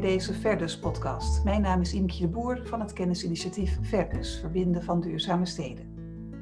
bij deze Verdus-podcast. Mijn naam is Imke de Boer van het kennisinitiatief Verdus, Verbinden van Duurzame Steden.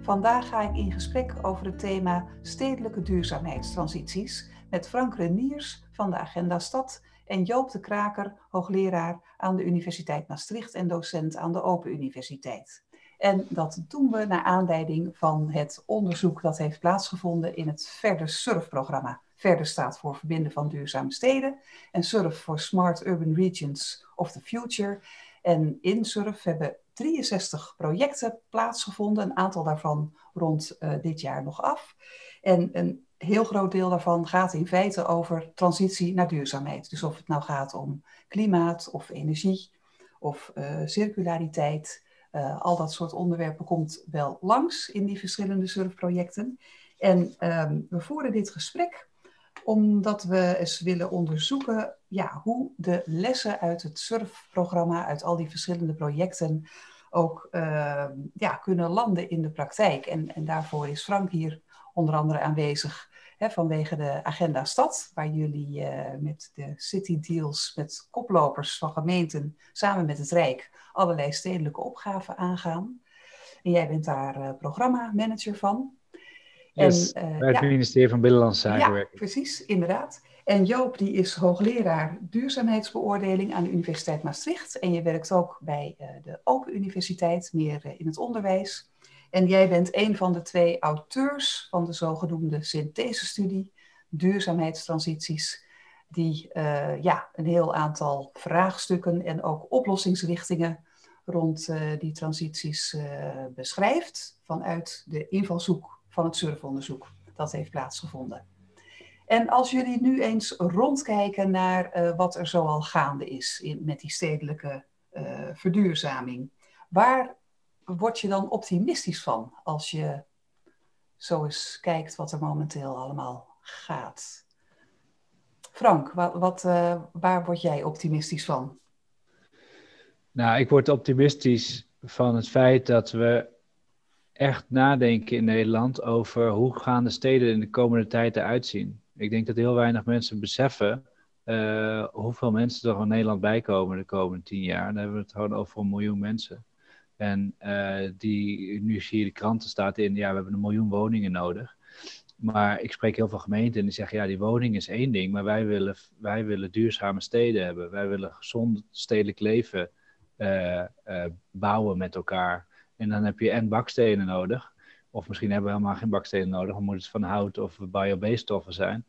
Vandaag ga ik in gesprek over het thema stedelijke duurzaamheidstransities met Frank Reniers van de Agenda Stad en Joop de Kraker, hoogleraar aan de Universiteit Maastricht en docent aan de Open Universiteit. En dat doen we naar aanleiding van het onderzoek dat heeft plaatsgevonden in het Verdus Surf-programma. Verder staat voor Verbinden van Duurzame Steden en SURF voor Smart Urban Regions of the Future. En in SURF hebben 63 projecten plaatsgevonden, een aantal daarvan rond uh, dit jaar nog af. En een heel groot deel daarvan gaat in feite over transitie naar duurzaamheid. Dus of het nou gaat om klimaat of energie of uh, circulariteit, uh, al dat soort onderwerpen komt wel langs in die verschillende surfprojecten. En um, we voeren dit gesprek omdat we eens willen onderzoeken ja, hoe de lessen uit het surfprogramma, uit al die verschillende projecten, ook uh, ja, kunnen landen in de praktijk. En, en daarvoor is Frank hier onder andere aanwezig hè, vanwege de agenda stad, waar jullie uh, met de city deals, met koplopers van gemeenten, samen met het Rijk, allerlei stedelijke opgaven aangaan. En jij bent daar uh, programmamanager van. Yes, en, uh, bij het ja, ministerie van Binnenlandse Zaken ja, precies, inderdaad. En Joop die is hoogleraar duurzaamheidsbeoordeling aan de Universiteit Maastricht. En je werkt ook bij uh, de Open Universiteit, meer uh, in het onderwijs. En jij bent een van de twee auteurs van de zogenoemde synthesestudie Duurzaamheidstransities, die ja, een heel aantal vraagstukken en ook oplossingsrichtingen rond die transities beschrijft vanuit de invalshoek van het surfonderzoek dat heeft plaatsgevonden. En als jullie nu eens rondkijken naar uh, wat er zoal gaande is in, met die stedelijke uh, verduurzaming, waar word je dan optimistisch van als je zo eens kijkt wat er momenteel allemaal gaat? Frank, wat, wat, uh, waar word jij optimistisch van? Nou, ik word optimistisch van het feit dat we echt nadenken in Nederland over hoe gaan de steden in de komende tijd eruit zien. Ik denk dat heel weinig mensen beseffen uh, hoeveel mensen er van Nederland bijkomen de komende tien jaar. Dan hebben we het gewoon over een miljoen mensen. En uh, die, nu zie je de kranten staat in, ja, we hebben een miljoen woningen nodig. Maar ik spreek heel veel gemeenten en die zeggen, ja, die woning is één ding, maar wij willen, wij willen duurzame steden hebben. Wij willen gezond stedelijk leven uh, bouwen met elkaar. En dan heb je en bakstenen nodig. Of misschien hebben we helemaal geen bakstenen nodig. Dan moet het van hout of bio-B-stoffen zijn.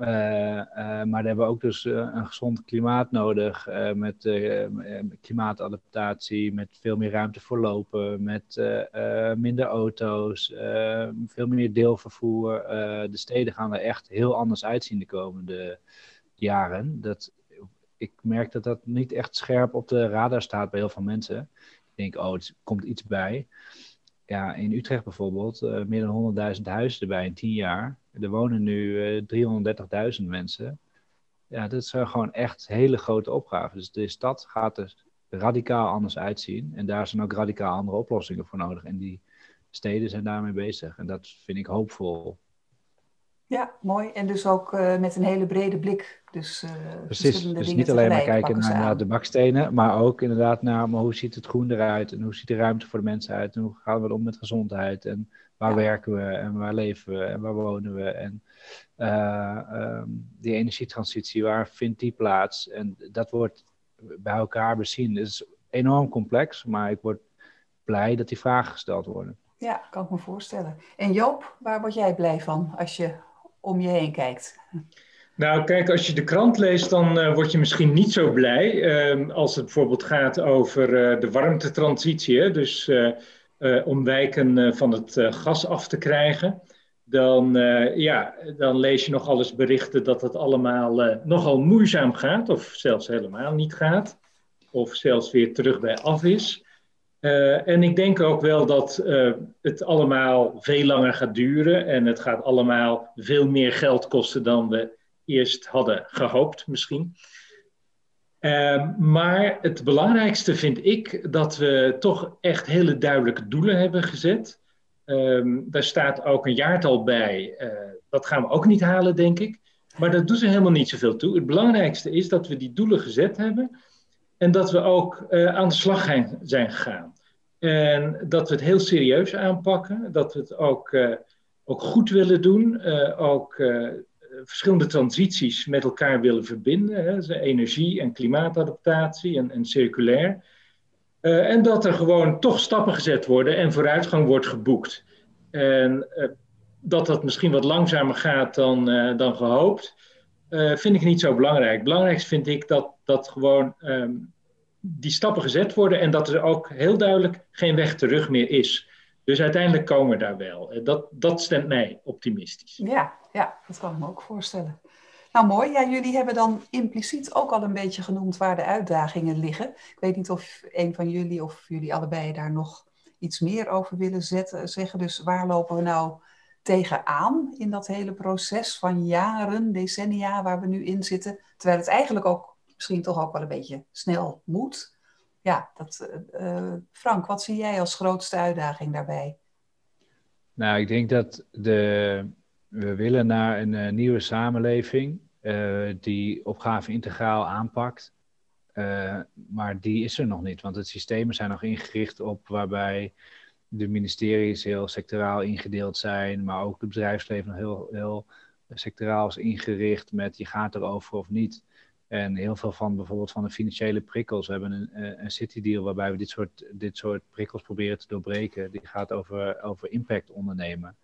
Uh, uh, maar dan hebben we ook dus uh, een gezond klimaat nodig. met klimaatadaptatie, met veel meer ruimte voor lopen. Met minder auto's, veel meer deelvervoer. de steden gaan er echt heel anders uitzien de komende jaren. Dat, ik merk dat dat niet echt scherp op de radar staat bij heel veel mensen denk, oh, er komt iets bij. Ja, in Utrecht bijvoorbeeld, uh, meer dan 100.000 huizen erbij in 10 jaar. Er wonen nu uh, eh, 330.000 mensen. Ja, dat zijn gewoon echt hele grote opgaven. Dus de stad gaat er radicaal anders uitzien. En daar zijn ook radicaal andere oplossingen voor nodig. En die steden zijn daarmee bezig. En dat vind ik hoopvol. Ja, mooi. En dus ook uh, met een hele brede blik. Dus, uh, Precies, dus niet alleen maar kijken naar, naar, de bakstenen, maar ook inderdaad naar maar hoe ziet het groen eruit en hoe ziet de ruimte voor de mensen uit en hoe gaan we om met gezondheid en waar ja. werken we en waar leven we en waar wonen we en uh, um, die energietransitie, waar vindt die plaats? En dat wordt bij elkaar bezien. Het is enorm complex, maar ik word blij dat die vragen gesteld worden. Ja, kan ik me voorstellen. En Joop, waar word jij blij van als je om je heen kijkt? Nou, kijk, als je de krant leest, dan uh, word je misschien niet zo blij. Uh, als het bijvoorbeeld gaat over uh, de warmtetransitie, hè? dus uh, omwijken van het gas af te krijgen. Dan, ja, dan lees je nog alles berichten dat het allemaal nogal moeizaam gaat, of zelfs helemaal niet gaat, of zelfs weer terug bij af is. Uh, en ik denk ook wel dat uh, het allemaal veel langer gaat duren en het gaat allemaal veel meer geld kosten dan we eerst hadden gehoopt misschien. Uh, maar het belangrijkste vind ik dat we toch echt hele duidelijke doelen hebben gezet. Ehm, daar staat ook een jaartal bij, dat gaan we ook niet halen denk ik. Maar dat doet er helemaal niet zoveel toe. Het belangrijkste is dat we die doelen gezet hebben en dat we ook uh, aan de slag zijn gegaan. En dat we het heel serieus aanpakken, dat we het ook, uh, ook goed willen doen, uh, ook verschillende transities met elkaar willen verbinden. Hè, energie en klimaatadaptatie en, en circulair. en dat er gewoon toch stappen gezet worden en vooruitgang wordt geboekt. En dat dat misschien wat langzamer gaat dan, dan gehoopt. Uh, vind ik niet zo belangrijk. Belangrijkst vind ik dat, dat gewoon um, die stappen gezet worden en dat er ook heel duidelijk geen weg terug meer is. Dus uiteindelijk komen we daar wel. Dat, dat stemt mij optimistisch. Ja, ja, dat kan ik me ook voorstellen. Nou mooi, ja, jullie hebben dan impliciet ook al een beetje genoemd waar de uitdagingen liggen. Ik weet niet of een van jullie of jullie allebei daar nog iets meer over willen zetten, zeggen. Dus waar lopen we nou tegenaan in dat hele proces van jaren, decennia waar we nu in zitten? Terwijl het eigenlijk ook misschien toch ook wel een beetje snel moet. Ja, dat, uh, Frank, wat zie jij als grootste uitdaging daarbij? Nou, ik denk dat de, we willen naar een uh, nieuwe samenleving die opgave integraal aanpakt. maar die is er nog niet, want de systemen zijn nog ingericht op waarbij de ministeries heel sectoraal ingedeeld zijn, maar ook het bedrijfsleven heel, heel sectoraal is ingericht met je gaat erover of niet. En heel veel van bijvoorbeeld van de financiële prikkels. We hebben een, eh, een city deal waarbij we dit soort, dit soort prikkels proberen te doorbreken. Die gaat over, over impact ondernemen.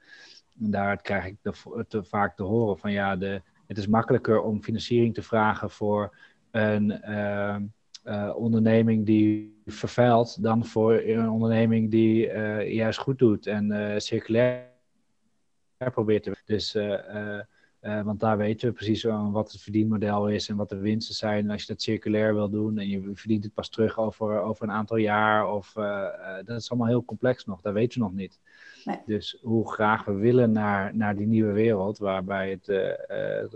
En daar krijg ik de, te, vaak te horen van ja, de, het is makkelijker om financiering te vragen voor een uh, uh, onderneming die vervuilt dan voor een onderneming die uh, juist goed doet en circulair probeert te. Dus uh, want daar weten we precies wat het verdienmodel is en wat de winsten zijn. En als je dat circulair wil doen en je verdient het pas terug over, over een aantal jaar, of, uh, dat is allemaal heel complex nog, dat weten we nog niet. Nee. Dus hoe graag we willen naar, naar die nieuwe wereld, waarbij het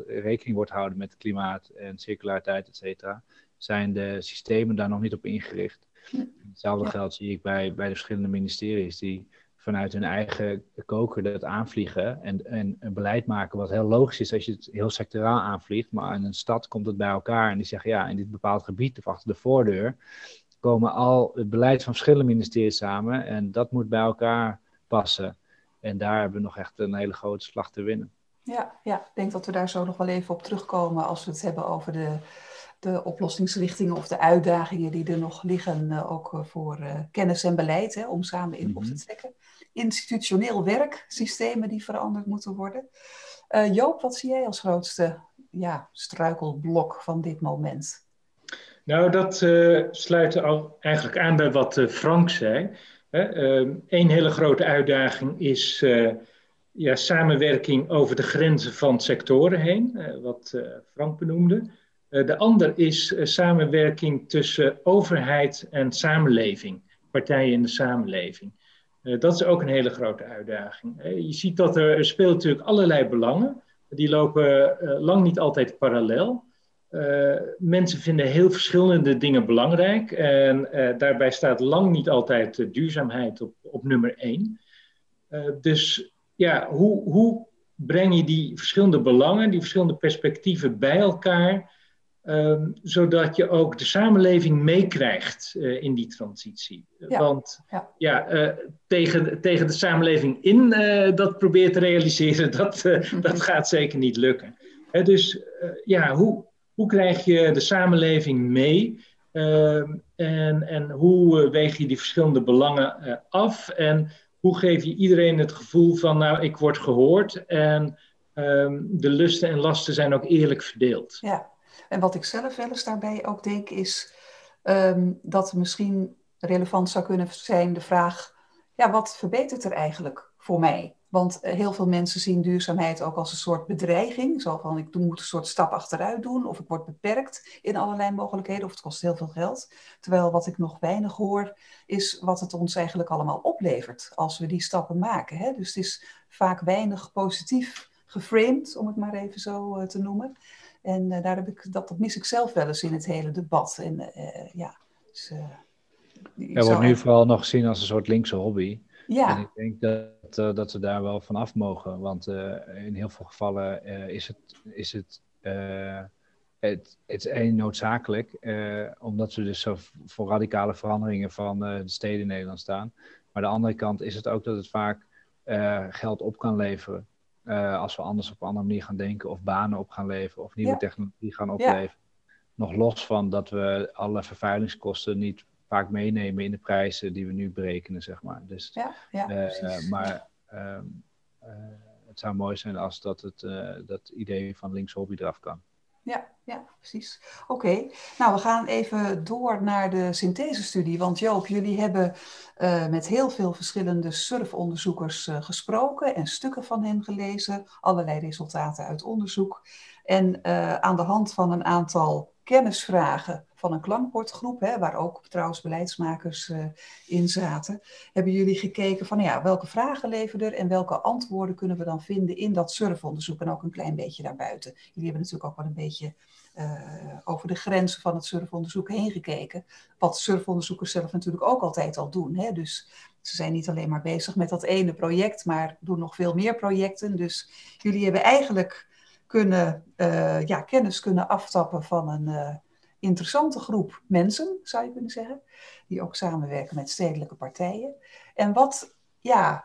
rekening wordt houden met klimaat en circulariteit, et cetera, zijn de systemen daar nog niet op ingericht. Hetzelfde ja. geldt zie ik bij, bij de verschillende ministeries die vanuit hun eigen koker dat aanvliegen en, en een beleid maken wat heel logisch is als je het heel sectoraal aanvliegt. Maar in een stad komt het bij elkaar en die zeggen ja, in dit bepaald gebied of achter de voordeur komen al het beleid van verschillende ministeries samen en dat moet bij elkaar passen. En daar hebben we nog echt een hele grote slag te winnen. Ja, ja, ik denk dat we daar zo nog wel even op terugkomen als we het hebben over de, de oplossingsrichtingen of de uitdagingen die er nog liggen, uh, ook uh, voor uh, kennis en beleid, hè, om samen in op te trekken institutioneel werk, systemen die veranderd moeten worden. Uh, Joop, wat zie jij als grootste ja, struikelblok van dit moment? Nou, dat uh, sluit al eigenlijk aan bij wat uh, Frank zei. Een hele grote uitdaging is ja, samenwerking over de grenzen van sectoren heen, wat Frank benoemde. De ander is samenwerking tussen overheid en samenleving, partijen in de samenleving. Uh, dat is ook een hele grote uitdaging. Je ziet dat er, speelt natuurlijk allerlei belangen. Die lopen lang niet altijd parallel. mensen vinden heel verschillende dingen belangrijk. En daarbij staat lang niet altijd duurzaamheid op, op nummer één. dus ja, hoe, hoe breng je die verschillende belangen, die verschillende perspectieven bij elkaar Um, zodat je ook de samenleving meekrijgt uh, in die transitie. Ja, Want ja, ja uh, tegen, tegen de samenleving in uh, dat probeert te realiseren, dat, dat gaat zeker niet lukken. dus ja, hoe, hoe krijg je de samenleving mee? Ehm, en, en hoe weeg je die verschillende belangen af? En hoe geef je iedereen het gevoel van, nou, ik word gehoord en um, de lusten en lasten zijn ook eerlijk verdeeld? Ja. En wat ik zelf wel eens daarbij ook denk is um, dat misschien relevant zou kunnen zijn de vraag, ja, wat verbetert er eigenlijk voor mij? Want eh, heel veel mensen zien duurzaamheid ook als een soort bedreiging. Zo van, ik moet een soort stap achteruit doen of ik word beperkt in allerlei mogelijkheden of het kost heel veel geld. Terwijl wat ik nog weinig hoor is wat het ons eigenlijk allemaal oplevert als we die stappen maken. Hè? Dus het is vaak weinig positief geframed, om het maar even zo uh, te noemen. En uh, daar heb ik, dat, dat mis ik zelf wel eens in het hele debat. En uh, ja, dus, uh, wordt nu vooral nog gezien als een soort linkse hobby. Ja. En ik denk dat, dat we daar wel van af mogen. Want in heel veel gevallen is het, is het het, het is één noodzakelijk, omdat we dus zo voor radicale veranderingen van de steden in Nederland staan. Maar de andere kant is het ook dat het vaak geld op kan leveren. Als we anders op een andere manier gaan denken, of banen op gaan leveren, of nieuwe technologie gaan opleveren. Ja. Nog los van dat we alle vervuilingskosten niet vaak meenemen in de prijzen die we nu berekenen, zeg maar. Dus, ja, ja, maar ehm, het zou mooi zijn als dat, het, dat idee van links hobby eraf kan ja, ja, precies. Oké, nou we gaan even door naar de synthesestudie. Want Joop, jullie hebben uh, met heel veel verschillende surfonderzoekers uh, gesproken en stukken van hen gelezen, allerlei resultaten uit onderzoek. En uh, aan de hand van een aantal kennisvragen van een klankbordgroep, hè, waar ook trouwens beleidsmakers uh, in zaten, hebben jullie gekeken van ja, welke vragen leveren er en welke antwoorden kunnen we dan vinden in dat surfonderzoek en ook een klein beetje daarbuiten. Jullie hebben natuurlijk ook wel een beetje uh, over de grenzen van het surfonderzoek heen gekeken, wat surfonderzoekers zelf natuurlijk ook altijd al doen. Hè? Dus ze zijn niet alleen maar bezig met dat ene project, maar doen nog veel meer projecten. Dus jullie hebben eigenlijk kunnen, uh, ja, kennis kunnen aftappen van een interessante groep mensen, zou je kunnen zeggen, die ook samenwerken met stedelijke partijen. En wat, ja,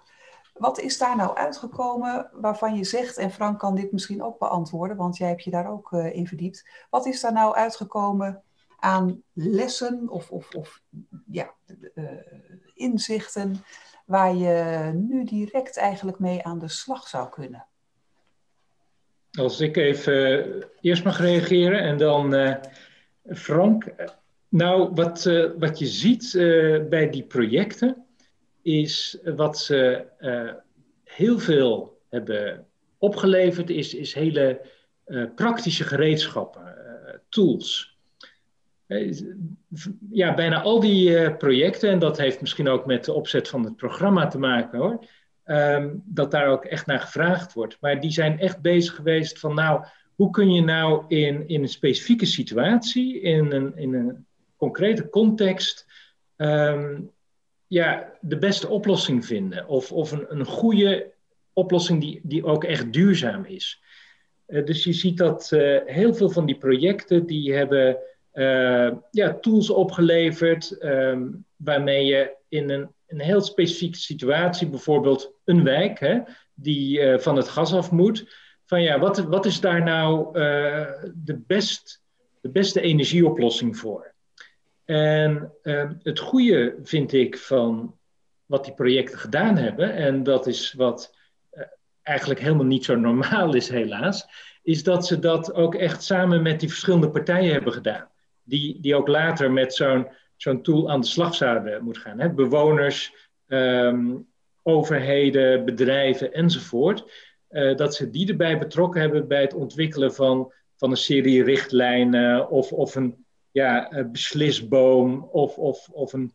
wat is daar nou uitgekomen waarvan je zegt, en Frank kan dit misschien ook beantwoorden, want jij hebt je daar ook uh, in verdiept. Wat is daar nou uitgekomen aan lessen of, of, of ja, inzichten waar je nu direct eigenlijk mee aan de slag zou kunnen? Als ik even eerst mag reageren en dan uh, Frank, nou, wat, uh, wat je ziet bij die projecten is wat ze heel veel hebben opgeleverd, is, is hele praktische gereedschappen, tools. Ja, bijna al die projecten, en dat heeft misschien ook met de opzet van het programma te maken hoor, um, dat daar ook echt naar gevraagd wordt. Maar die zijn echt bezig geweest van nou, hoe kun je nou in, in een specifieke situatie, in een, in een concrete context, um, ja, de beste oplossing vinden? Of, of een, een goede oplossing die, die ook echt duurzaam is. Uh, dus je ziet dat uh, heel veel van die projecten, die hebben uh, ja, tools opgeleverd um, waarmee je in een, een heel specifieke situatie, bijvoorbeeld een wijk hè, die van het gas af moet, van ja, wat, wat is daar nou uh, de, best, de beste energieoplossing voor? En uh, het goede vind ik van wat die projecten gedaan hebben, en dat is wat uh, eigenlijk helemaal niet zo normaal is, helaas, is dat ze dat ook echt samen met die verschillende partijen hebben gedaan. Die, die ook later met zo'n zo'n tool aan de slag zouden moeten gaan. Hè? Bewoners, um, overheden, bedrijven enzovoort. Eh, dat ze die erbij betrokken hebben bij het ontwikkelen van, van een serie richtlijnen of, of een ja, beslisboom of, of, of een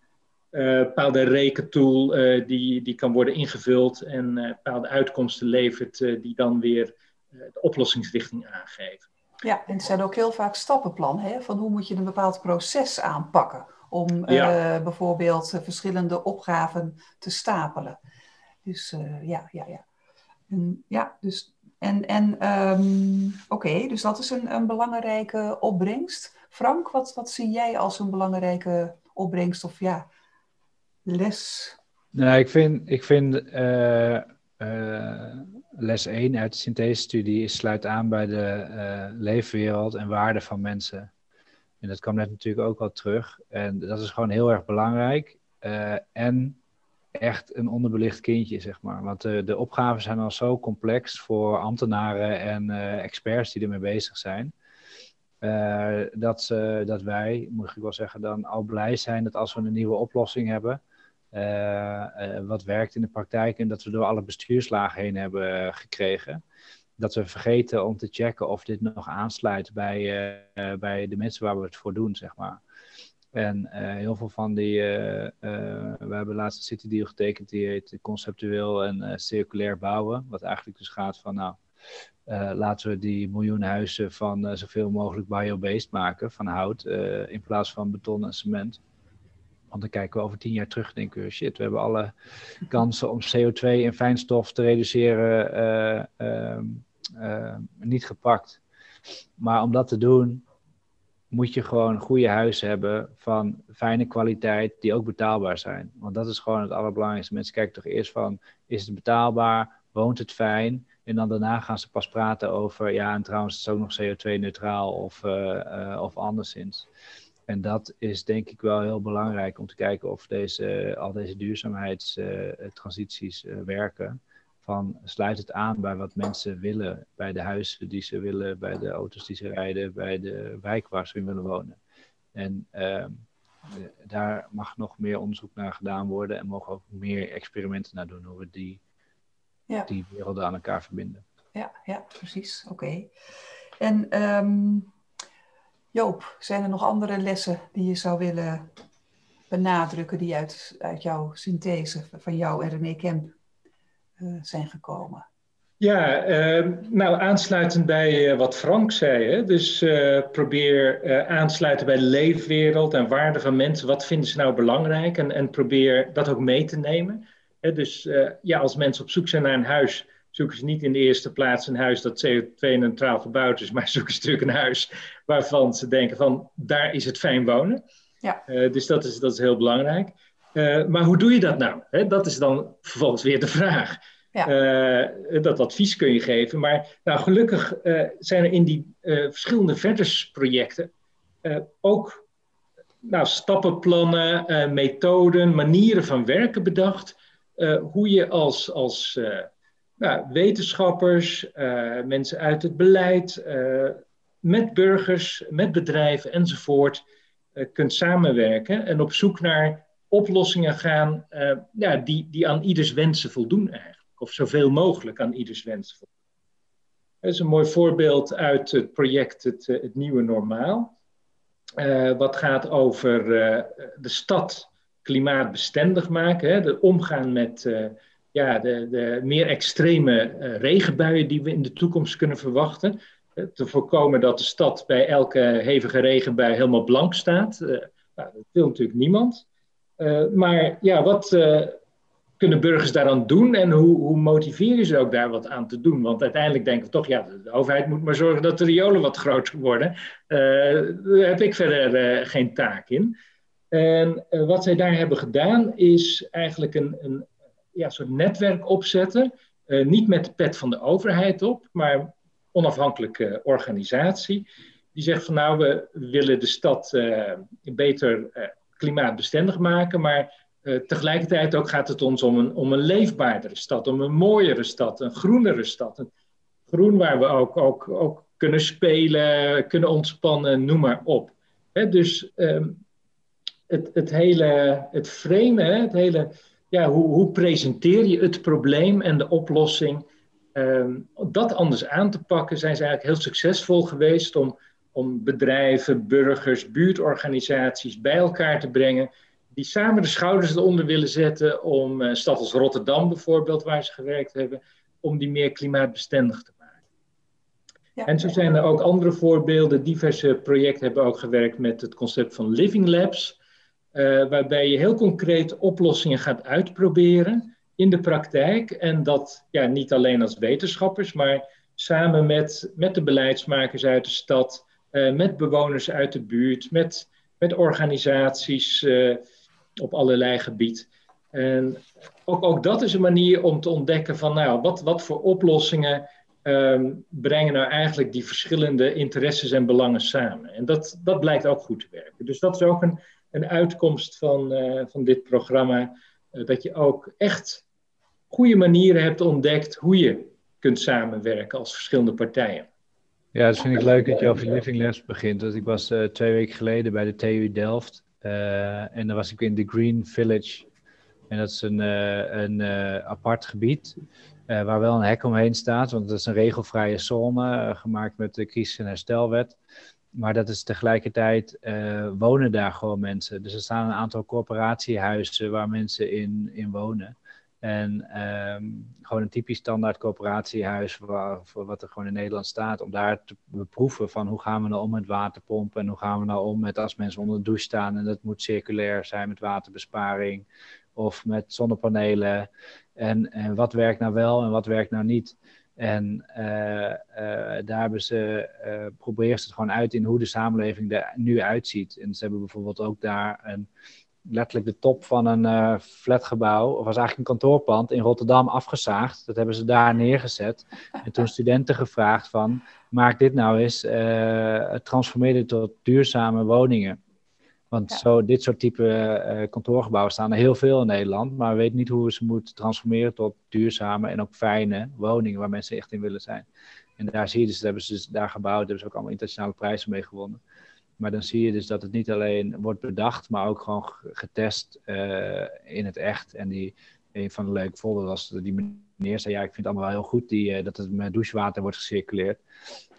uh, bepaalde rekentool die, die kan worden ingevuld en bepaalde uitkomsten levert die dan weer de oplossingsrichting aangeven. Ja, en het zijn ook heel vaak stappenplannen hè, van hoe moet je een bepaald proces aanpakken om ja. bijvoorbeeld verschillende opgaven te stapelen. Dus ja, ja, ja. En, ja, dus, en, en um, oké, dus dat is een, een belangrijke opbrengst. Frank, wat, wat zie jij als een belangrijke opbrengst of ja, les? Nou, ik vind, ik vind uh, uh, les 1 uit de synthese-studie sluit aan bij de uh, leefwereld en waarde van mensen. En dat kwam net natuurlijk ook al terug. En dat is gewoon heel erg belangrijk. en echt een onderbelicht kindje, zeg maar. Want de, de opgaven zijn al zo complex voor ambtenaren en uh, experts die ermee bezig zijn. Dat, ze, dat wij, moet ik wel zeggen, dan al blij zijn dat als we een nieuwe oplossing hebben, wat werkt in de praktijk en dat we door alle bestuurslagen heen hebben gekregen, dat we vergeten om te checken of dit nog aansluit bij, bij de mensen waar we het voor doen, zeg maar. En uh, heel veel van die, uh, we hebben laatst een city deal getekend, die heet conceptueel en circulair bouwen. Wat eigenlijk dus gaat van, nou, laten we die miljoen huizen van zoveel mogelijk biobased maken, van hout, in plaats van beton en cement. Want dan kijken we over tien jaar terug en denken we, shit, we hebben alle kansen om CO2 en fijnstof te reduceren uh, uh, niet gepakt. Maar om dat te doen, moet je gewoon een goede huis hebben van fijne kwaliteit, die ook betaalbaar zijn. Want dat is gewoon het allerbelangrijkste. Mensen kijken toch eerst van, is het betaalbaar, woont het fijn? En dan daarna gaan ze pas praten over, ja, en trouwens, het is ook nog CO2-neutraal of, uh, of anderszins. En dat is denk ik wel heel belangrijk om te kijken of deze, al deze duurzaamheidstransities werken van sluit het aan bij wat mensen willen, bij de huizen die ze willen, bij de auto's die ze rijden, bij de wijk waar ze in willen wonen. En ehm, daar mag nog meer onderzoek naar gedaan worden en mogen ook meer experimenten naar doen hoe we die, ja. die werelden aan elkaar verbinden. Ja, ja precies. Oké. En um, Joop, zijn er nog andere lessen die je zou willen benadrukken die uit, uit jouw synthese van jou en René Kemp zijn gekomen. Ja, uh, nou aansluitend bij uh, wat Frank zei. Hè? Dus uh, probeer aansluiten bij de leefwereld en waarden van mensen. Wat vinden ze nou belangrijk? En, en probeer dat ook mee te nemen. Hè? Dus ja, als mensen op zoek zijn naar een huis, zoeken ze niet in de eerste plaats een huis dat CO2-neutraal verbouwd is, maar zoeken ze natuurlijk een huis waarvan ze denken van daar is het fijn wonen. Ja. dus dat is, dat is heel belangrijk. Uh, maar hoe doe je dat nou? Hè? Dat is dan vervolgens weer de vraag. Ja. Uh, dat advies kun je geven. Maar nou, gelukkig uh, zijn er in die verschillende verdersprojecten ook nou, stappenplannen, methoden, manieren van werken bedacht. hoe je als, als nou, wetenschappers, mensen uit het beleid, met burgers, met bedrijven enzovoort kunt samenwerken en op zoek naar oplossingen gaan uh, ja, die, die aan ieders wensen voldoen eigenlijk. Of zoveel mogelijk aan ieders wensen voldoen. Dat is een mooi voorbeeld uit het project Het, eh, het Nieuwe Normaal. Uh, wat gaat over de stad klimaatbestendig maken. Hè, de omgaan met ja, de, de meer extreme regenbuien die we in de toekomst kunnen verwachten. te voorkomen dat de stad bij elke hevige regenbui helemaal blank staat. Nou, dat wil natuurlijk niemand. Uh, maar ja, wat uh, kunnen burgers daaraan doen en hoe, hoe motiveer je ze ook daar wat aan te doen? Want uiteindelijk denken we toch, ja, de overheid moet maar zorgen dat de riolen wat groter worden. Uh, daar heb ik verder geen taak in. En wat zij daar hebben gedaan is eigenlijk een, een ja, soort netwerk opzetten. niet met de pet van de overheid op, maar onafhankelijke organisatie. Die zegt van nou, we willen de stad beter klimaatbestendig maken, maar uh, tegelijkertijd ook gaat het ons om een, om een leefbaardere stad, om een mooiere stad, een groenere stad. Een groen waar we ook, ook, ook kunnen spelen, kunnen ontspannen, noem maar op. Dus um, het, het hele, het framen, het hele, ja, hoe, hoe presenteer je het probleem en de oplossing, um, dat anders aan te pakken, zijn ze eigenlijk heel succesvol geweest om om bedrijven, burgers, buurtorganisaties bij elkaar te brengen. Die samen de schouders eronder willen zetten om uh, stad als Rotterdam bijvoorbeeld, waar ze gewerkt hebben, om die meer klimaatbestendig te maken. Ja. En zo zijn er ook andere voorbeelden. Diverse projecten hebben ook gewerkt met het concept van living labs, uh, waarbij je heel concreet oplossingen gaat uitproberen in de praktijk. En dat ja, niet alleen als wetenschappers, maar samen met, met de beleidsmakers uit de stad, met bewoners uit de buurt, met, met organisaties uh, op allerlei gebied. En ook, ook dat is een manier om te ontdekken van, nou, wat, wat voor oplossingen um, brengen nou eigenlijk die verschillende interesses en belangen samen. En dat, dat blijkt ook goed te werken. Dus dat is ook een, een uitkomst van, uh, van dit programma, dat je ook echt goede manieren hebt ontdekt hoe je kunt samenwerken als verschillende partijen. Ja, dat vind ik leuk dat je over Living Labs begint. Want ik was uh, twee weken geleden bij de TU Delft. Uh, en dan was ik in de Green Village. En dat is een, uh, een apart gebied. waar wel een hek omheen staat. Want dat is een regelvrije zone. gemaakt met de crisis- en herstelwet. Maar dat is tegelijkertijd wonen daar gewoon mensen. Dus er staan een aantal corporatiehuizen waar mensen in, in wonen. En ehm, gewoon een typisch standaard coöperatiehuis, waar, voor wat er gewoon in Nederland staat, om daar te beproeven van hoe gaan we nou om met waterpompen en hoe gaan we nou om met als mensen onder de douche staan en dat moet circulair zijn met waterbesparing of met zonnepanelen. En, en wat werkt nou wel en wat werkt nou niet. En uh, daar hebben ze, uh, proberen ze het gewoon uit in hoe de samenleving er nu uitziet. En ze hebben bijvoorbeeld ook daar een letterlijk de top van een uh, flatgebouw, of was eigenlijk een kantoorpand in Rotterdam afgezaagd. Dat hebben ze daar neergezet. En toen studenten gevraagd van, maak dit nou eens, uh, transformeer dit tot duurzame woningen. Want ja. zo, dit soort type uh, kantoorgebouwen staan er heel veel in Nederland, maar we weten niet hoe we ze moeten transformeren tot duurzame en ook fijne woningen waar mensen echt in willen zijn. En daar zie je dus, dat hebben ze dus daar gebouwd, daar hebben ze ook allemaal internationale prijzen mee gewonnen. Maar dan zie je dus dat het niet alleen wordt bedacht, maar ook gewoon getest uh, in het echt. En die, een van de leuke voorbeelden was die meneer zei, ja, ik vind het allemaal wel heel goed die, uh, dat het met douchewater wordt gecirculeerd.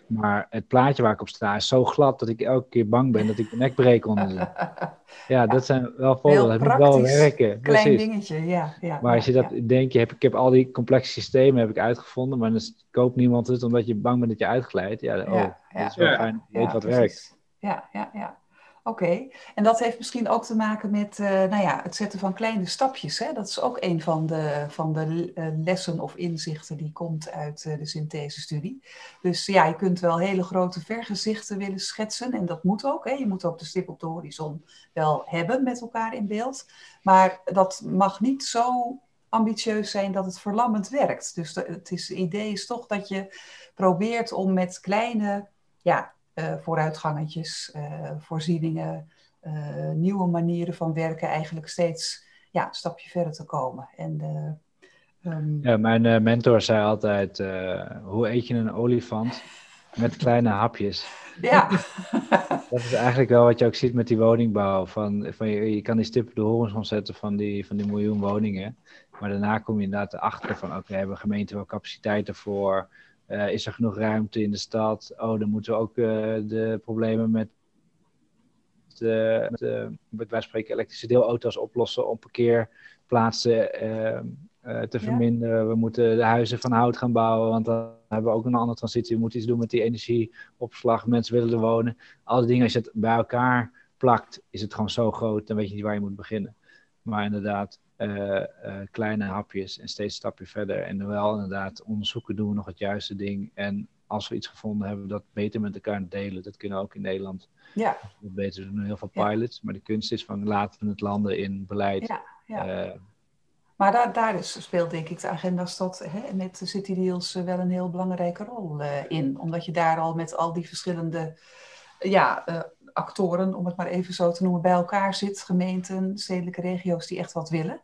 Maar het plaatje waar ik op sta is zo glad dat ik elke keer bang ben dat ik de nek breek onder ze. Ja, dat zijn wel voorbeelden. Dat moet wel werken. Klein Precies. dingetje, ja. ja maar als je dat ja. denk je, heb, ik heb al die complexe systemen heb ik uitgevonden, maar dan koopt niemand het omdat je bang bent dat je uitglijdt. Ja, oh, dat is wel fijn. Je weet wat werkt ja, ja, ja. Oké, en dat heeft misschien ook te maken met uh, nou ja, het zetten van kleine stapjes. Hè? Dat is ook een van de, van de uh, lessen of inzichten die komt uit uh, de synthese-studie. Dus ja, je kunt wel hele grote vergezichten willen schetsen en dat moet ook. Hè? Je moet ook de stip op de horizon wel hebben met elkaar in beeld. Maar dat mag niet zo ambitieus zijn dat het verlammend werkt. Dus het, is, het idee is toch dat je probeert om met kleine ja, uh, vooruitgangetjes, uh, voorzieningen, uh, nieuwe manieren van werken, eigenlijk steeds ja, een stapje verder te komen. En, um... ja, mijn mentor zei altijd: hoe eet je een olifant? Met kleine hapjes. Ja. Dat is eigenlijk wel wat je ook ziet met die woningbouw. Van, van je, je kan die stippen de horizon zetten van die, van die miljoen woningen. Maar daarna kom je inderdaad erachter van, oké, okay, hebben gemeenten wel capaciteit ervoor? Uh, is er genoeg ruimte in de stad? Oh, dan moeten we ook uh, de problemen met, de, met, de, met wij spreken elektrische deelauto's oplossen om parkeerplaatsen uh, te verminderen. Ja. We moeten de huizen van hout gaan bouwen, want dan hebben we ook een andere transitie. We moeten iets doen met die energieopslag. Mensen willen er wonen. Al die dingen, als je het bij elkaar plakt, is het gewoon zo groot. Dan weet je niet waar je moet beginnen. Maar inderdaad, kleine hapjes en steeds een stapje verder. En wel inderdaad onderzoeken doen we nog het juiste ding. En als we iets gevonden hebben, dat beter met elkaar delen. Dat kunnen we ook in Nederland. Ja. Beter doen heel veel pilots. Ja. Maar de kunst is van laten we het landen in beleid. Ja, ja. Uh, maar daar, daar dus speelt denk ik de agenda stad hè, met de City Deals wel een heel belangrijke rol in. Omdat je daar al met al die verschillende ja, actoren, om het maar even zo te noemen, bij elkaar zit. Gemeenten, stedelijke regio's die echt wat willen.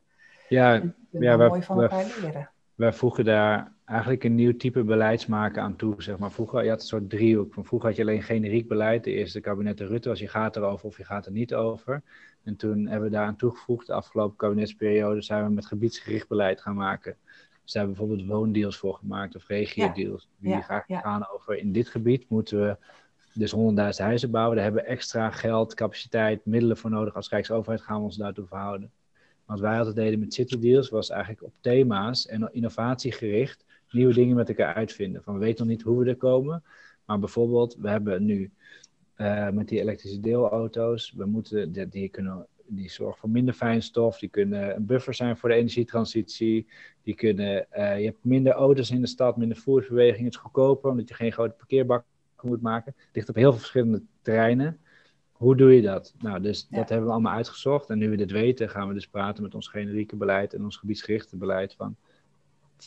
Ja, ja wij, mooi van elkaar leren. Wij voegen daar eigenlijk een nieuw type beleidsmaken aan toe. Zeg maar. Vroeger, je had een soort driehoek. Van vroeger had je alleen generiek beleid. De eerste kabinetten Rutte als je gaat erover of je gaat er niet over. En toen hebben we daar aan toegevoegd. De afgelopen kabinetsperiode zijn we met gebiedsgericht beleid gaan maken. Dus daar hebben we bijvoorbeeld woondeals voor gemaakt of regiodeals. Die ja. gaan over in dit gebied moeten we dus 100.000 huizen bouwen. Daar hebben we extra geld, capaciteit, middelen voor nodig. Als Rijksoverheid gaan we ons daartoe verhouden. Wat wij altijd deden met City Deals was eigenlijk op thema's en innovatiegericht nieuwe dingen met elkaar uitvinden. Van we weten nog niet hoe we er komen, maar bijvoorbeeld we hebben nu uh, met die elektrische deelauto's, we moeten, die, die, kunnen, die zorgen voor minder fijnstof, die kunnen een buffer zijn voor de energietransitie, die kunnen, uh, je hebt minder auto's in de stad, minder voertuigbeweging, het is goedkoper omdat je geen grote parkeerbak moet maken. Het ligt op heel veel verschillende terreinen. Hoe doe je dat? Nou, dus ja. dat hebben we allemaal uitgezocht. En nu we dit weten, gaan we dus praten met ons generieke beleid en ons gebiedsgerichte beleid van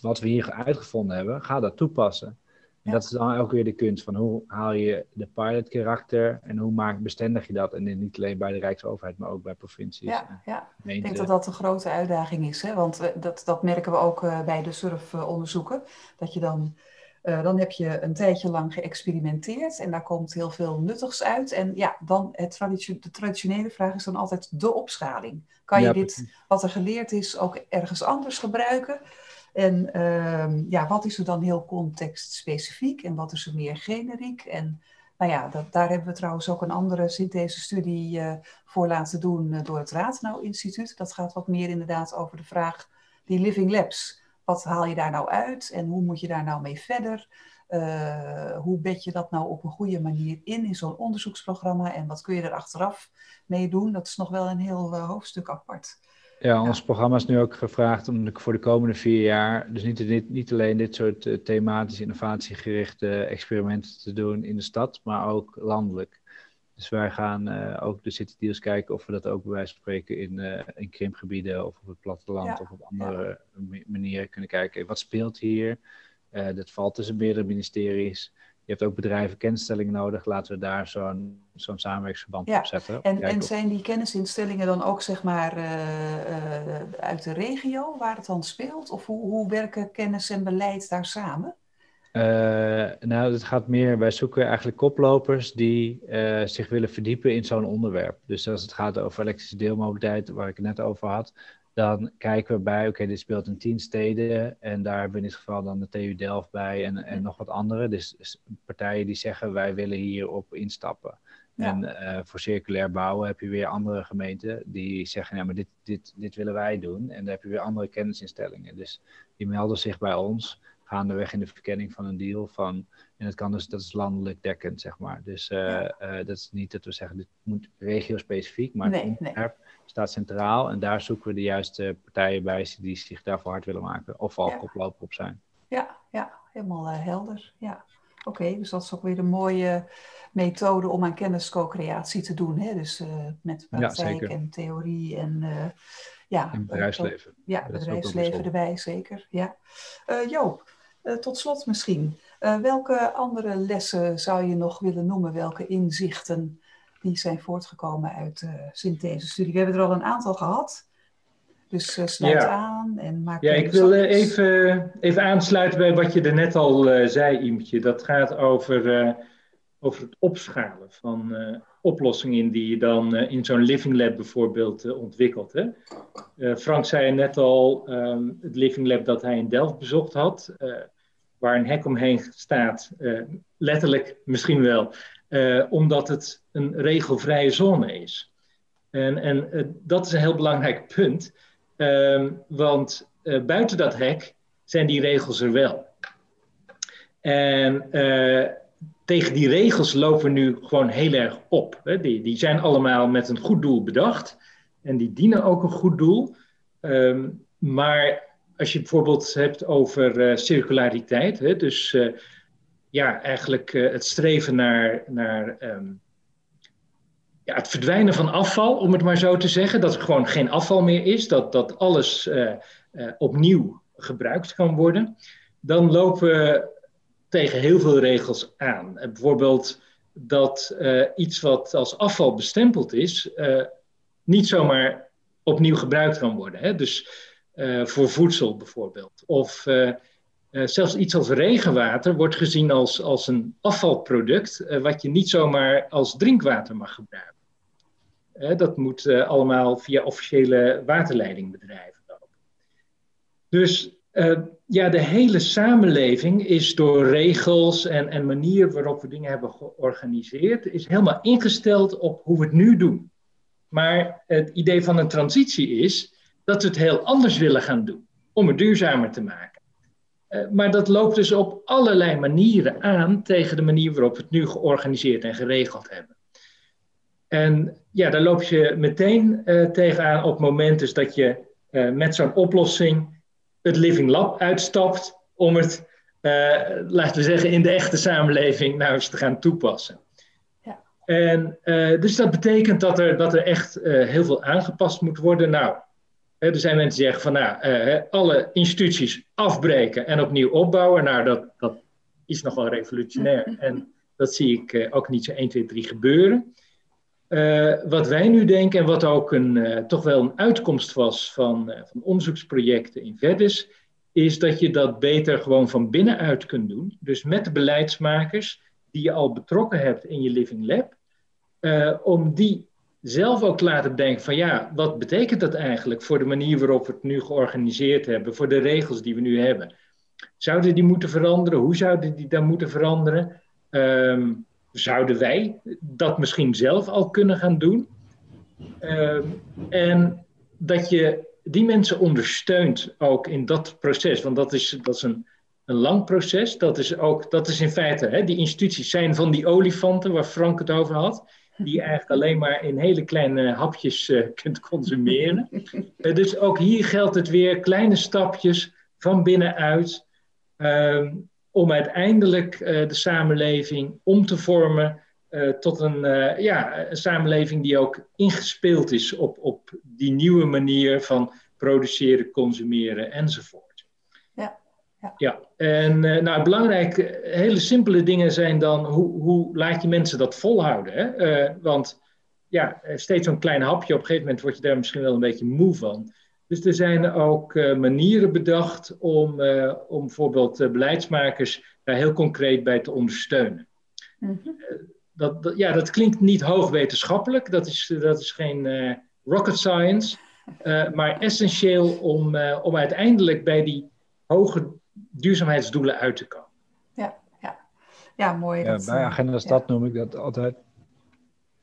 wat we hier uitgevonden hebben, ga dat toepassen. En ja. dat is dan ook weer de kunst van hoe haal je de pilot karakter en hoe maak, bestendig je dat? En niet alleen bij de Rijksoverheid, maar ook bij provincies. Ja, ja. ik denk dat dat een grote uitdaging is. Hè? Want dat, dat merken we ook uh, bij de surfonderzoeken. Dat je dan uh, dan heb je een tijdje lang geëxperimenteerd en daar komt heel veel nuttigs uit. En ja, dan het traditio de traditionele vraag is dan altijd de opschaling. Kan je dit, wat er geleerd is, ook ergens anders gebruiken? En uh, ja, wat is er dan heel contextspecifiek en wat is er meer generiek? En nou ja, dat, daar hebben we trouwens ook een andere synthese-studie uh, voor laten doen uh, door het Ratenau Instituut. Dat gaat wat meer inderdaad over de vraag die living labs. Wat haal je daar nou uit en hoe moet je daar nou mee verder? Uh, hoe bed je dat nou op een goede manier in in zo'n onderzoeksprogramma en wat kun je er achteraf mee doen? Dat is nog wel een heel uh, hoofdstuk apart. Ja, ons programma is nu ook gevraagd om voor de komende vier jaar, dus niet, niet, niet alleen dit soort uh, thematisch innovatiegerichte experimenten te doen in de stad, maar ook landelijk. Dus wij gaan uh, ook de City Deals kijken of we dat ook bij wijze van spreken in, uh, in krimpgebieden of op het platteland ja. of op andere ja. manieren kunnen kijken. Wat speelt hier? Uh, dat valt tussen meerdere ministeries. Je hebt ook bedrijven kennisstellingen nodig. Laten we daar zo'n zo'n samenwerkingsverband ja. op zetten. En, en zijn die kennisinstellingen dan ook zeg maar uit de regio waar het dan speelt? Of hoe, hoe werken kennis en beleid daar samen? Uh, nou, het gaat meer, wij zoeken eigenlijk koplopers die uh, zich willen verdiepen in zo'n onderwerp. Dus als het gaat over elektrische deelmobiliteit, waar ik het net over had, dan kijken we bij, oké, okay, dit speelt in tien steden en daar hebben we in dit geval dan de TU Delft bij en, en nog wat andere. Dus, partijen die zeggen, wij willen hierop instappen. Ja. En uh, voor circulair bouwen heb je weer andere gemeenten die zeggen, ja, maar dit, dit, dit willen wij doen. En dan heb je weer andere kennisinstellingen. Dus die melden zich bij ons gaandeweg in de verkenning van een deal van, en dat kan dus, dat is landelijk dekkend, zeg maar. Dus uh, ja. uh, dat is niet dat we zeggen, dit moet regio-specifiek, maar nee, het nee. staat centraal en daar zoeken we de juiste partijen bij die zich daarvoor hard willen maken, of al ja. koploper op zijn. Ja, ja helemaal uh, helder, ja. Oké, okay, dus dat is ook weer een mooie methode om aan kennisco-creatie te doen, hè? Dus met praktijk en theorie en ja, en bedrijfsleven. Ja, bedrijfsleven erbij, zeker. Ja. Uh, Joop, uh, tot slot misschien. Uh, welke andere lessen zou je nog willen noemen? Welke inzichten die zijn voortgekomen uit de synthese-studie? We hebben er al een aantal gehad. Dus sluit ja. aan en maak Ja, ik wil even, even aansluiten bij wat je er net al zei, Iemtje. Dat gaat over, over het opschalen van oplossingen die je dan uh, in zo'n Living Lab bijvoorbeeld uh, ontwikkelt. Hè? Frank zei net al, um, het Living Lab dat hij in Delft bezocht had, waar een hek omheen staat, letterlijk misschien wel, omdat het een regelvrije zone is. En, en dat is een heel belangrijk punt, um, want buiten dat hek zijn die regels er wel. En tegen die regels lopen we nu gewoon heel erg op. Hè. Die, die zijn allemaal met een goed doel bedacht. En die dienen ook een goed doel. Um, maar als je bijvoorbeeld hebt over uh, circulariteit, hè, dus uh, ja, eigenlijk uh, het streven naar, naar um, ja, het verdwijnen van afval, om het maar zo te zeggen, dat er gewoon geen afval meer is, dat, dat alles opnieuw gebruikt kan worden, dan lopen we tegen heel veel regels aan. En bijvoorbeeld dat uh, iets wat als afval bestempeld is, uh, niet zomaar opnieuw gebruikt kan worden. Hè? Dus voor voedsel bijvoorbeeld. Of zelfs iets als regenwater wordt gezien als, als een afvalproduct, wat je niet zomaar als drinkwater mag gebruiken. dat moet allemaal via officiële waterleidingbedrijven lopen. Dus uh, ja, de hele samenleving is door regels en, en manier waarop we dingen hebben georganiseerd, is helemaal ingesteld op hoe we het nu doen. Maar het idee van een transitie is dat we het heel anders willen gaan doen, om het duurzamer te maken. Uh, maar dat loopt dus op allerlei manieren aan tegen de manier waarop we het nu georganiseerd en geregeld hebben. En ja, daar loop je meteen uh, tegenaan op momenten dat je met zo'n oplossing het Living Lab uitstapt om het, uh, laten we zeggen, in de echte samenleving nou eens te gaan toepassen. Ja. En uh, dus dat betekent dat er, dat er echt uh, heel veel aangepast moet worden. Nou, er zijn mensen die zeggen van nou, alle instituties afbreken en opnieuw opbouwen. Nou, dat, dat is nogal revolutionair. En dat zie ik ook niet zo 1, 2, 3 gebeuren. Uh, wat wij nu denken en wat ook een, uh, toch wel een uitkomst was van, uh, van onderzoeksprojecten in VEDIS, is dat je dat beter gewoon van binnenuit kunt doen. Dus met de beleidsmakers die je al betrokken hebt in je Living Lab, om die zelf ook te laten bedenken van ja, wat betekent dat eigenlijk voor de manier waarop we het nu georganiseerd hebben, voor de regels die we nu hebben. Zouden die moeten veranderen? Hoe zouden die dan moeten veranderen? Um, zouden wij dat misschien zelf al kunnen gaan doen. Uh, en dat je die mensen ondersteunt ook in dat proces. Want dat is, dat is een, een lang proces. Dat is, ook, dat is in feite, hè, die instituties zijn van die olifanten waar Frank het over had. Die je eigenlijk alleen maar in hele kleine hapjes uh, kunt consumeren. Uh, dus ook hier geldt het weer kleine stapjes van binnenuit. Uh, om uiteindelijk uh, de samenleving om te vormen tot een, ja, een samenleving die ook ingespeeld is op, op die nieuwe manier van produceren, consumeren enzovoort. Ja, ja. ja. en nou, belangrijk, hele simpele dingen zijn dan hoe, hoe laat je mensen dat volhouden? Hè? Uh, want ja, steeds zo'n klein hapje, op een gegeven moment word je daar misschien wel een beetje moe van. Dus er zijn ook uh, manieren bedacht om, om bijvoorbeeld beleidsmakers daar heel concreet bij te ondersteunen. Mm -hmm. dat, dat, ja, dat klinkt niet hoogwetenschappelijk, dat is, dat is geen rocket science. Uh, maar essentieel om, uh, om uiteindelijk bij die hoge duurzaamheidsdoelen uit te komen. Ja, ja. ja mooi. Ja, bij Agenda Stad ja. noem ik dat altijd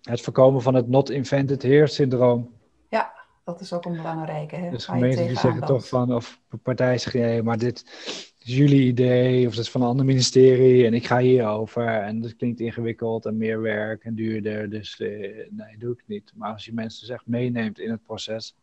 het voorkomen van het not invented here syndroom. Dat is ook een belangrijke. Hè? Dus gemeenten die zeggen toch van, of partijen zeggen, nee, maar dit is jullie idee, of dat is van een ander ministerie en ik ga hierover en dat klinkt ingewikkeld en meer werk en duurder, dus uh, nee, doe ik niet. Maar als je mensen echt meeneemt in het proces,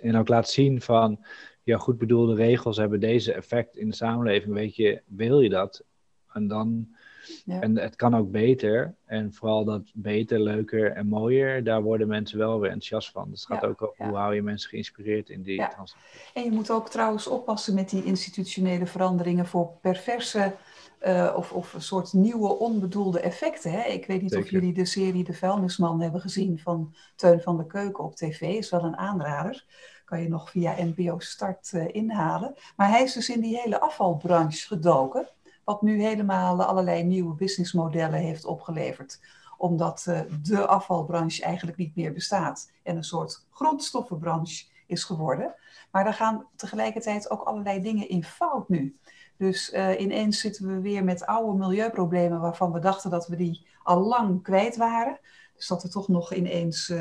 en ook laat zien van, ja, goed bedoelde regels hebben deze effect in de samenleving. Weet je, wil je dat? En dan, ja. en het kan ook beter. En vooral dat beter, leuker en mooier, daar worden mensen wel weer enthousiast van. Dus het gaat Ja, ook over ja. hoe hou je mensen geïnspireerd in die Ja. transformatie. En je moet ook trouwens oppassen met die institutionele veranderingen voor perverse eh, of, of een soort nieuwe onbedoelde effecten. Hè? Ik weet niet of jullie de serie De Vuilnisman hebben gezien van Teun van de Keuken op tv. Is wel een aanrader. Kan je nog via NPO Start eh, inhalen. Maar hij is dus in die hele afvalbranche gedoken. Wat nu helemaal allerlei nieuwe businessmodellen heeft opgeleverd. Omdat eh, de afvalbranche eigenlijk niet meer bestaat. En een soort grondstoffenbranche is geworden. Maar daar gaan tegelijkertijd ook allerlei dingen in fout nu. Dus uh, ineens zitten we weer met oude milieuproblemen waarvan we dachten dat we die al lang kwijt waren. Dus dat er toch nog ineens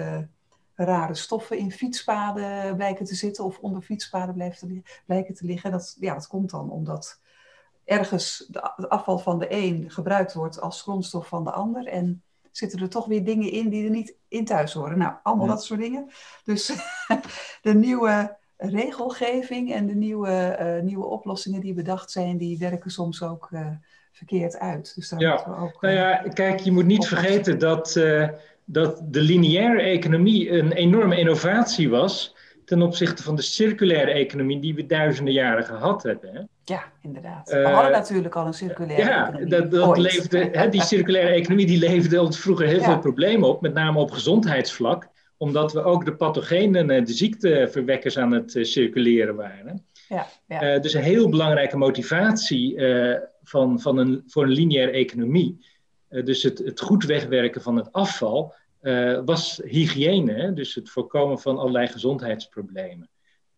rare stoffen in fietspaden blijken te zitten of onder fietspaden blijken te liggen. Dat, ja, dat komt dan omdat ergens de, afval van de een gebruikt wordt als grondstof van de ander. En zitten er toch weer dingen in die er niet in thuis horen. Nou, allemaal ja. dat soort dingen. Dus de nieuwe regelgeving en de nieuwe, uh, nieuwe oplossingen die bedacht zijn, die werken soms ook uh, verkeerd uit. Dus daar ja. moeten we ook. Nou ja, kijk, je moet niet vergeten dat, dat de lineaire economie een enorme innovatie was ten opzichte van de circulaire economie die we duizenden jaren gehad hebben. Hè? Ja, inderdaad. We hadden natuurlijk al een circulaire ja, economie. Dat, dat leefde, hè, die circulaire economie die leefde ons vroeger heel ja. veel problemen op, met name op gezondheidsvlak omdat we ook de pathogenen, de ziekteverwekkers aan het circuleren waren. Ja, ja. Uh, dus een heel belangrijke motivatie uh, van, van een, voor een lineaire economie. Dus het, het, goed wegwerken van het afval was hygiëne, hè? dus het voorkomen van allerlei gezondheidsproblemen.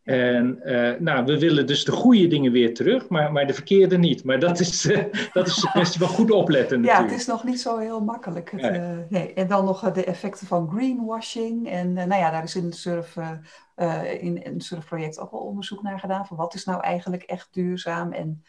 En nou, we willen dus de goede dingen weer terug, maar, maar de verkeerde niet. Maar dat is, dat is een kwestie van goed opletten natuurlijk. Ja, het is nog niet zo heel makkelijk. Het, nee. Uh, nee. En dan nog de effecten van greenwashing. En uh, nou ja, daar is in het surf, uh, in, surfproject ook wel onderzoek naar gedaan. Van wat is nou eigenlijk echt duurzaam en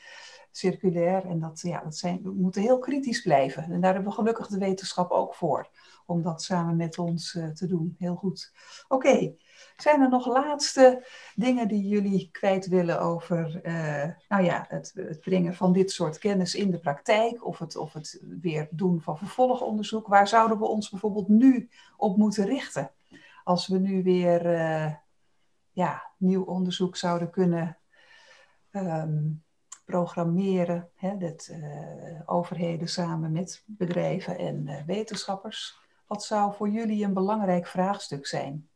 circulair. En dat, ja, dat zijn, we moeten heel kritisch blijven. En daar hebben we gelukkig de wetenschap ook voor. Om dat samen met ons te doen. Heel goed. Oké. Zijn er nog laatste dingen die jullie kwijt willen over uh, nou ja, het, het, brengen van dit soort kennis in de praktijk of het, of het weer doen van vervolgonderzoek? Waar zouden we ons bijvoorbeeld nu op moeten richten? Als we nu weer uh, ja, nieuw onderzoek zouden kunnen um, programmeren, hè, dat overheden samen met bedrijven en wetenschappers. Wat zou voor jullie een belangrijk vraagstuk zijn?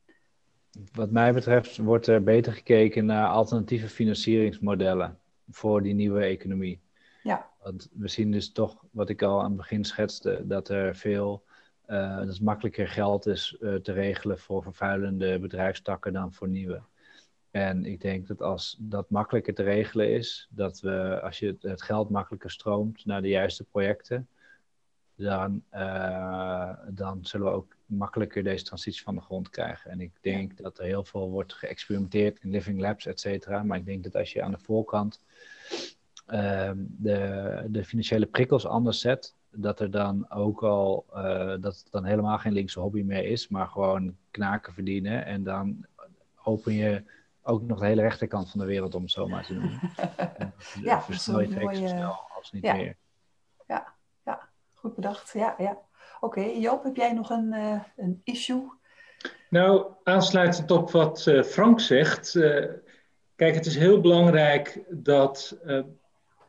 Wat mij betreft wordt er beter gekeken naar alternatieve financieringsmodellen voor die nieuwe economie. Ja. Want we zien dus toch, wat ik al aan het begin schetste, dat er veel, uh, dat makkelijker geld is uh, te regelen voor vervuilende bedrijfstakken dan voor nieuwe. En ik denk dat als dat makkelijker te regelen is, dat we, als je het geld makkelijker stroomt naar de juiste projecten, dan, uh, dan zullen we ook makkelijker deze transitie van de grond krijgen. En ik denk dat er heel veel wordt geëxperimenteerd in living labs, et cetera. Maar ik denk dat als je aan de voorkant ehm, de, de financiële prikkels anders zet, dat er dan ook al, uh, dat het dan helemaal geen linkse hobby meer is, maar gewoon knaken verdienen. En dan open je ook nog de hele rechterkant van de wereld, om het zo maar te noemen. ja, je het zo snel als niet meer. Bedacht. Ja, ja. Oké, Joop, heb jij nog een, uh, een issue? Nou, aansluitend op wat uh, Frank zegt. Uh, kijk, het is heel belangrijk dat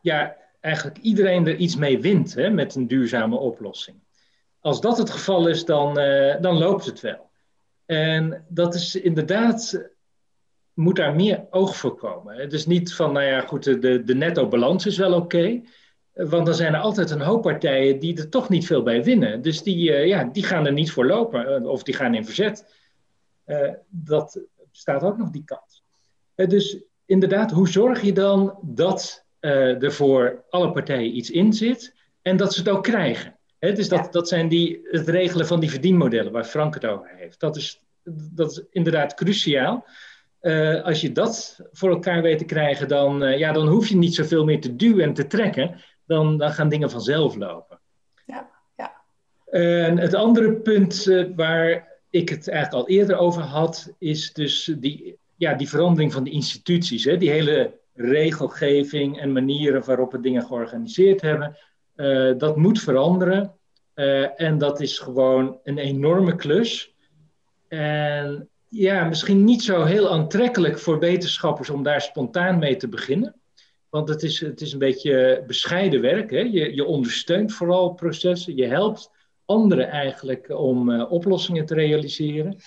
ja, eigenlijk iedereen er iets mee wint hè, met een duurzame oplossing. Als dat het geval is, dan, dan loopt het wel. En dat is inderdaad, moet daar meer oog voor komen. Het is niet van, nou ja, goed, de, de netto balans is wel oké. Want dan zijn er altijd een hoop partijen die er toch niet veel bij winnen. Dus die, uh, ja, die gaan er niet voor lopen eh, of die gaan in verzet. Uh, dat staat ook nog die kant. dus inderdaad, hoe zorg je dan dat er voor alle partijen iets in zit en dat ze het ook krijgen? dus dat, dat zijn die, het regelen van die verdienmodellen waar Frank het over heeft. Dat is, dat is inderdaad cruciaal. als je dat voor elkaar weet te krijgen, dan, ja, dan hoef je niet zoveel meer te duwen en te trekken dan, dan gaan dingen vanzelf lopen. Ja, ja. En het andere punt uh, waar ik het eigenlijk al eerder over had, is dus die, ja, die verandering van de instituties. Hè? Die hele regelgeving en manieren waarop we dingen georganiseerd hebben, uh, dat moet veranderen. Uh, en dat is gewoon een enorme klus. En ja, misschien niet zo heel aantrekkelijk voor wetenschappers om daar spontaan mee te beginnen. Want het is, het is een beetje bescheiden werk. Hè? Je, je ondersteunt vooral processen. Je helpt anderen eigenlijk om uh, oplossingen te realiseren.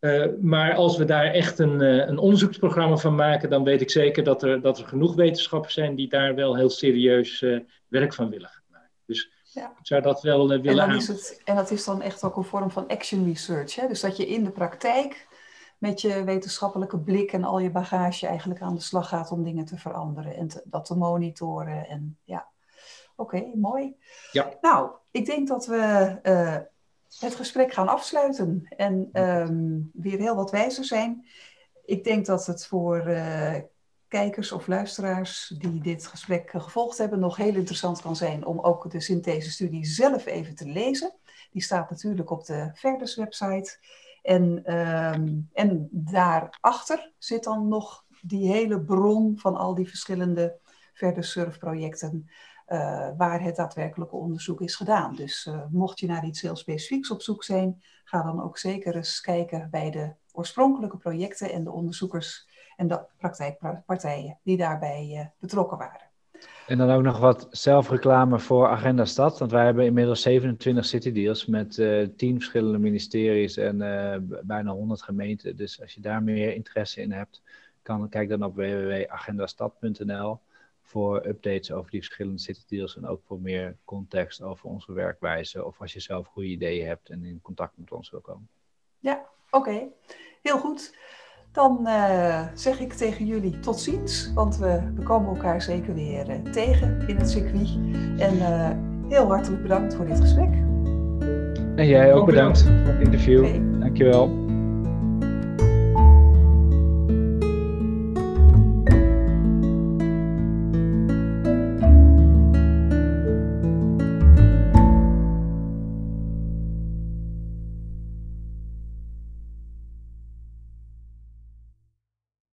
Uh, maar als we daar echt een, uh, een onderzoeksprogramma van maken, dan weet ik zeker dat er, dat er genoeg wetenschappers zijn die daar wel heel serieus werk van willen gaan maken. Dus ja. ik zou dat wel willen en dan is het, En dat is dan echt ook een vorm van action research. Hè? Dus dat je in de praktijk met je wetenschappelijke blik en al je bagage eigenlijk aan de slag gaat om dingen te veranderen en dat te monitoren. En ja, oké, mooi. Ja. Nou, ik denk dat we uh, het gesprek gaan afsluiten en um, weer heel wat wijzer zijn. Ik denk dat het voor uh, kijkers of luisteraars die dit gesprek gevolgd hebben nog heel interessant kan zijn om ook de synthese-studie zelf even te lezen. Die staat natuurlijk op de Verders website. En, um, en daarachter zit dan nog die hele bron van al die verschillende verder surfprojecten uh, waar het daadwerkelijke onderzoek is gedaan. Dus uh, mocht je naar iets heel specifieks op zoek zijn, ga dan ook zeker eens kijken bij de oorspronkelijke projecten en de onderzoekers en de praktijkpartijen die daarbij uh, betrokken waren. En dan ook nog wat zelfreclame voor Agenda Stad. Want wij hebben inmiddels 27 city deals met uh, 10 verschillende ministeries en uh, bijna 100 gemeenten. Dus als je daar meer interesse in hebt, kan, kijk dan op www.agendastad.nl voor updates over die verschillende city deals en ook voor meer context over onze werkwijze. Of als je zelf goede ideeën hebt en in contact met ons wil komen. Ja, oké. Heel goed. Dan uh, zeg ik tegen jullie tot ziens, want we, we komen elkaar zeker weer uh, tegen in het circuit. En uh, heel hartelijk bedankt voor dit gesprek. En jij ook bedankt voor het interview. Okay. Dankjewel.